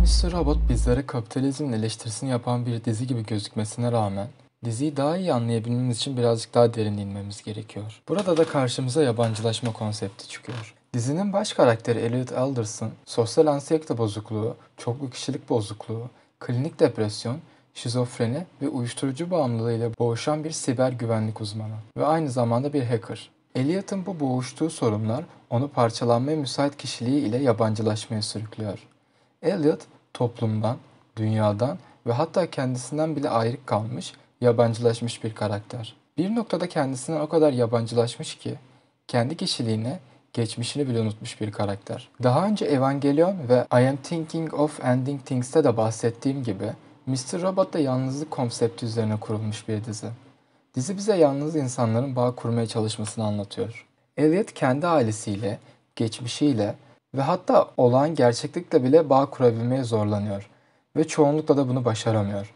Mr. Robot bizlere kapitalizmin eleştirisini yapan bir dizi gibi gözükmesine rağmen diziyi daha iyi anlayabilmemiz için birazcık daha derin inmemiz gerekiyor. Burada da karşımıza yabancılaşma konsepti çıkıyor. Dizinin baş karakteri Elliot Alderson, sosyal anksiyete bozukluğu, çoklu kişilik bozukluğu, klinik depresyon, şizofreni ve uyuşturucu bağımlılığıyla boğuşan bir siber güvenlik uzmanı ve aynı zamanda bir hacker. Elliot'ın bu boğuştuğu sorunlar onu parçalanmaya müsait kişiliği ile yabancılaşmaya sürüklüyor. Elliot toplumdan, dünyadan ve hatta kendisinden bile ayrık kalmış, yabancılaşmış bir karakter. Bir noktada kendisinden o kadar yabancılaşmış ki kendi kişiliğine, geçmişini bile unutmuş bir karakter. Daha önce Evangelion ve I Am Thinking of Ending Things'te de bahsettiğim gibi Mr. Robot da yalnızlık konsepti üzerine kurulmuş bir dizi. Dizi bize yalnız insanların bağ kurmaya çalışmasını anlatıyor. Elliot kendi ailesiyle, geçmişiyle ve hatta olağan gerçeklikle bile bağ kurabilmeye zorlanıyor ve çoğunlukla da bunu başaramıyor.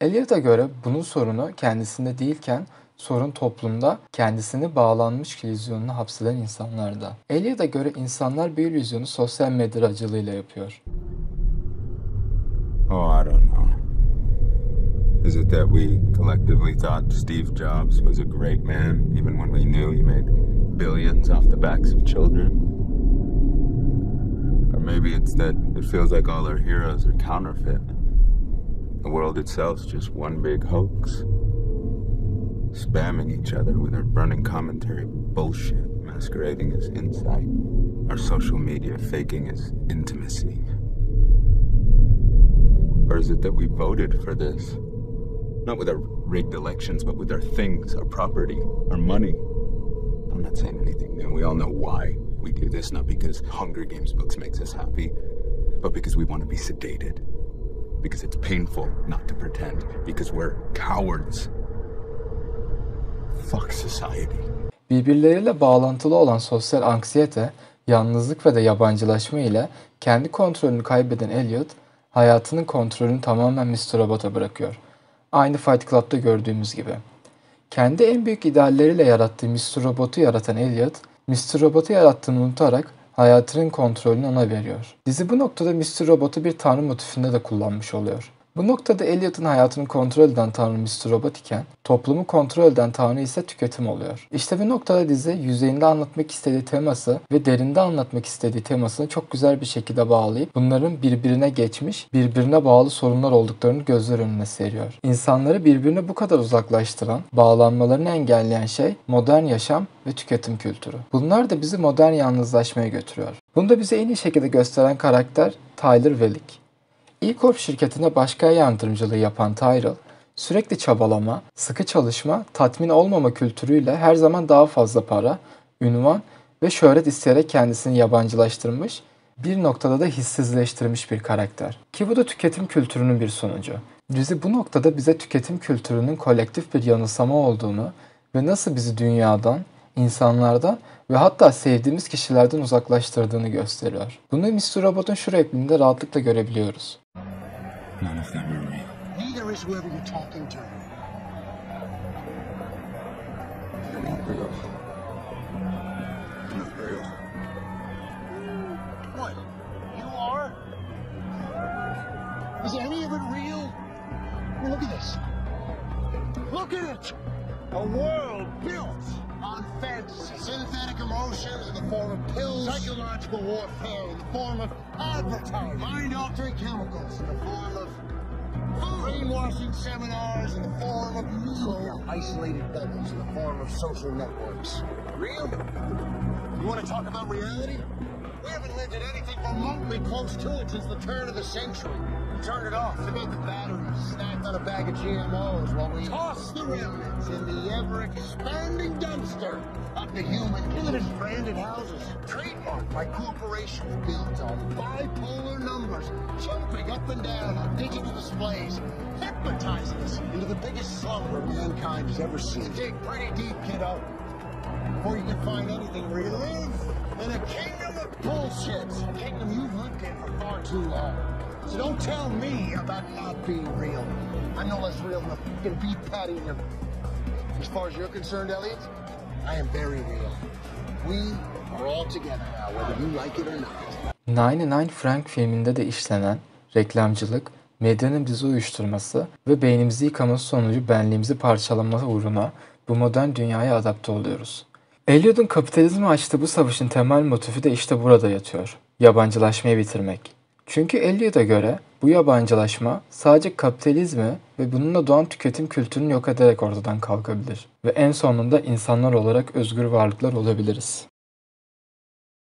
Eliot'a göre bunun sorunu kendisinde değilken sorun toplumda kendisini bağlanmış illüzyonuna hapseden insanlarda. Eliot'a göre insanlar bir illüzyonu sosyal medya aracılığıyla yapıyor. Oh, I don't know. Is it that we collectively thought Steve Jobs was a great man, even when we knew he made billions off the backs of children? Maybe it's that it feels like all our heroes are counterfeit. The world itself's just one big hoax. Spamming each other with our burning commentary bullshit masquerading as insight. Our social media faking as intimacy. Or is it that we voted for this? Not with our rigged elections, but with our things, our property, our money. I'm not saying anything new. We all know why we do this, not because Hunger Games books makes us happy, but because we want to be sedated. Because it's painful not to pretend. Because we're cowards. Fuck society. Birbirleriyle bağlantılı olan sosyal anksiyete, yalnızlık ve de yabancılaşma ile kendi kontrolünü kaybeden Elliot, hayatının kontrolünü tamamen Mr. Robot'a bırakıyor. Aynı Fight Club'da gördüğümüz gibi. Kendi en büyük idealleriyle yarattığı Mr. Robot'u yaratan Elliot, Mr. Robot'u yarattığını unutarak hayatının kontrolünü ona veriyor. Dizi bu noktada Mr. Robot'u bir tanrı motifinde de kullanmış oluyor. Bu noktada Elliot'ın hayatını kontrol eden tanrı Mr. Robot iken toplumu kontrol eden tanrı ise tüketim oluyor. İşte bu noktada dizi yüzeyinde anlatmak istediği teması ve derinde anlatmak istediği temasını çok güzel bir şekilde bağlayıp bunların birbirine geçmiş, birbirine bağlı sorunlar olduklarını gözler önüne seriyor. İnsanları birbirine bu kadar uzaklaştıran, bağlanmalarını engelleyen şey modern yaşam ve tüketim kültürü. Bunlar da bizi modern yalnızlaşmaya götürüyor. Bunu da bize en iyi şekilde gösteren karakter Tyler Wellick. E-Corp şirketine başka yardımcılığı yapan Tyrell, sürekli çabalama, sıkı çalışma, tatmin olmama kültürüyle her zaman daha fazla para, ünvan ve şöhret isteyerek kendisini yabancılaştırmış, bir noktada da hissizleştirmiş bir karakter. Ki bu da tüketim kültürünün bir sonucu. Dizi bu noktada bize tüketim kültürünün kolektif bir yanılsama olduğunu ve nasıl bizi dünyadan, insanlardan ve hatta sevdiğimiz kişilerden uzaklaştırdığını gösteriyor. Bunu Mr. Robot'un şu repliğinde rahatlıkla görebiliyoruz. None of them are real. Neither is whoever you're talking to. They're not real. They're not real. What? You are? Is any of it real? Well, look at this. Look at it! A world built fantasy. Synthetic emotions in the form of pills. Psychological warfare in the form of advertising. Mind-altering chemicals in the form of brainwashing seminars in the form of media. Isolated bubbles in the form of social networks. Real? You want to talk about reality? We haven't lived in anything remotely close to it since the turn of the century. Turn it off. Forget the batteries on a bag of GMOs while we toss the remnants in the ever-expanding dumpster of the human limited branded houses, trademarked by corporations built on bipolar numbers, jumping up and down on digital displays, hypnotizing us into the biggest slumber mankind has ever seen. Dig pretty deep, kiddo before you can find anything real. Live in a kingdom of bullshit. A kingdom you've lived in for far too long. So don't tell me about not being real. I'm no less real than a fucking beef patty in your... As far as you're concerned, Elliot, I am very real. We are all together now, whether you like it or not. 99 Frank filminde de işlenen reklamcılık, medyanın bizi uyuşturması ve beynimizi yıkaması sonucu benliğimizi parçalama uğruna bu modern dünyaya adapte oluyoruz. Eliot'un kapitalizme açtığı bu savaşın temel motifi de işte burada yatıyor. Yabancılaşmayı bitirmek. Çünkü Eliot'a göre bu yabancılaşma sadece kapitalizmi ve bununla doğan tüketim kültürünü yok ederek ortadan kalkabilir. Ve en sonunda insanlar olarak özgür varlıklar olabiliriz.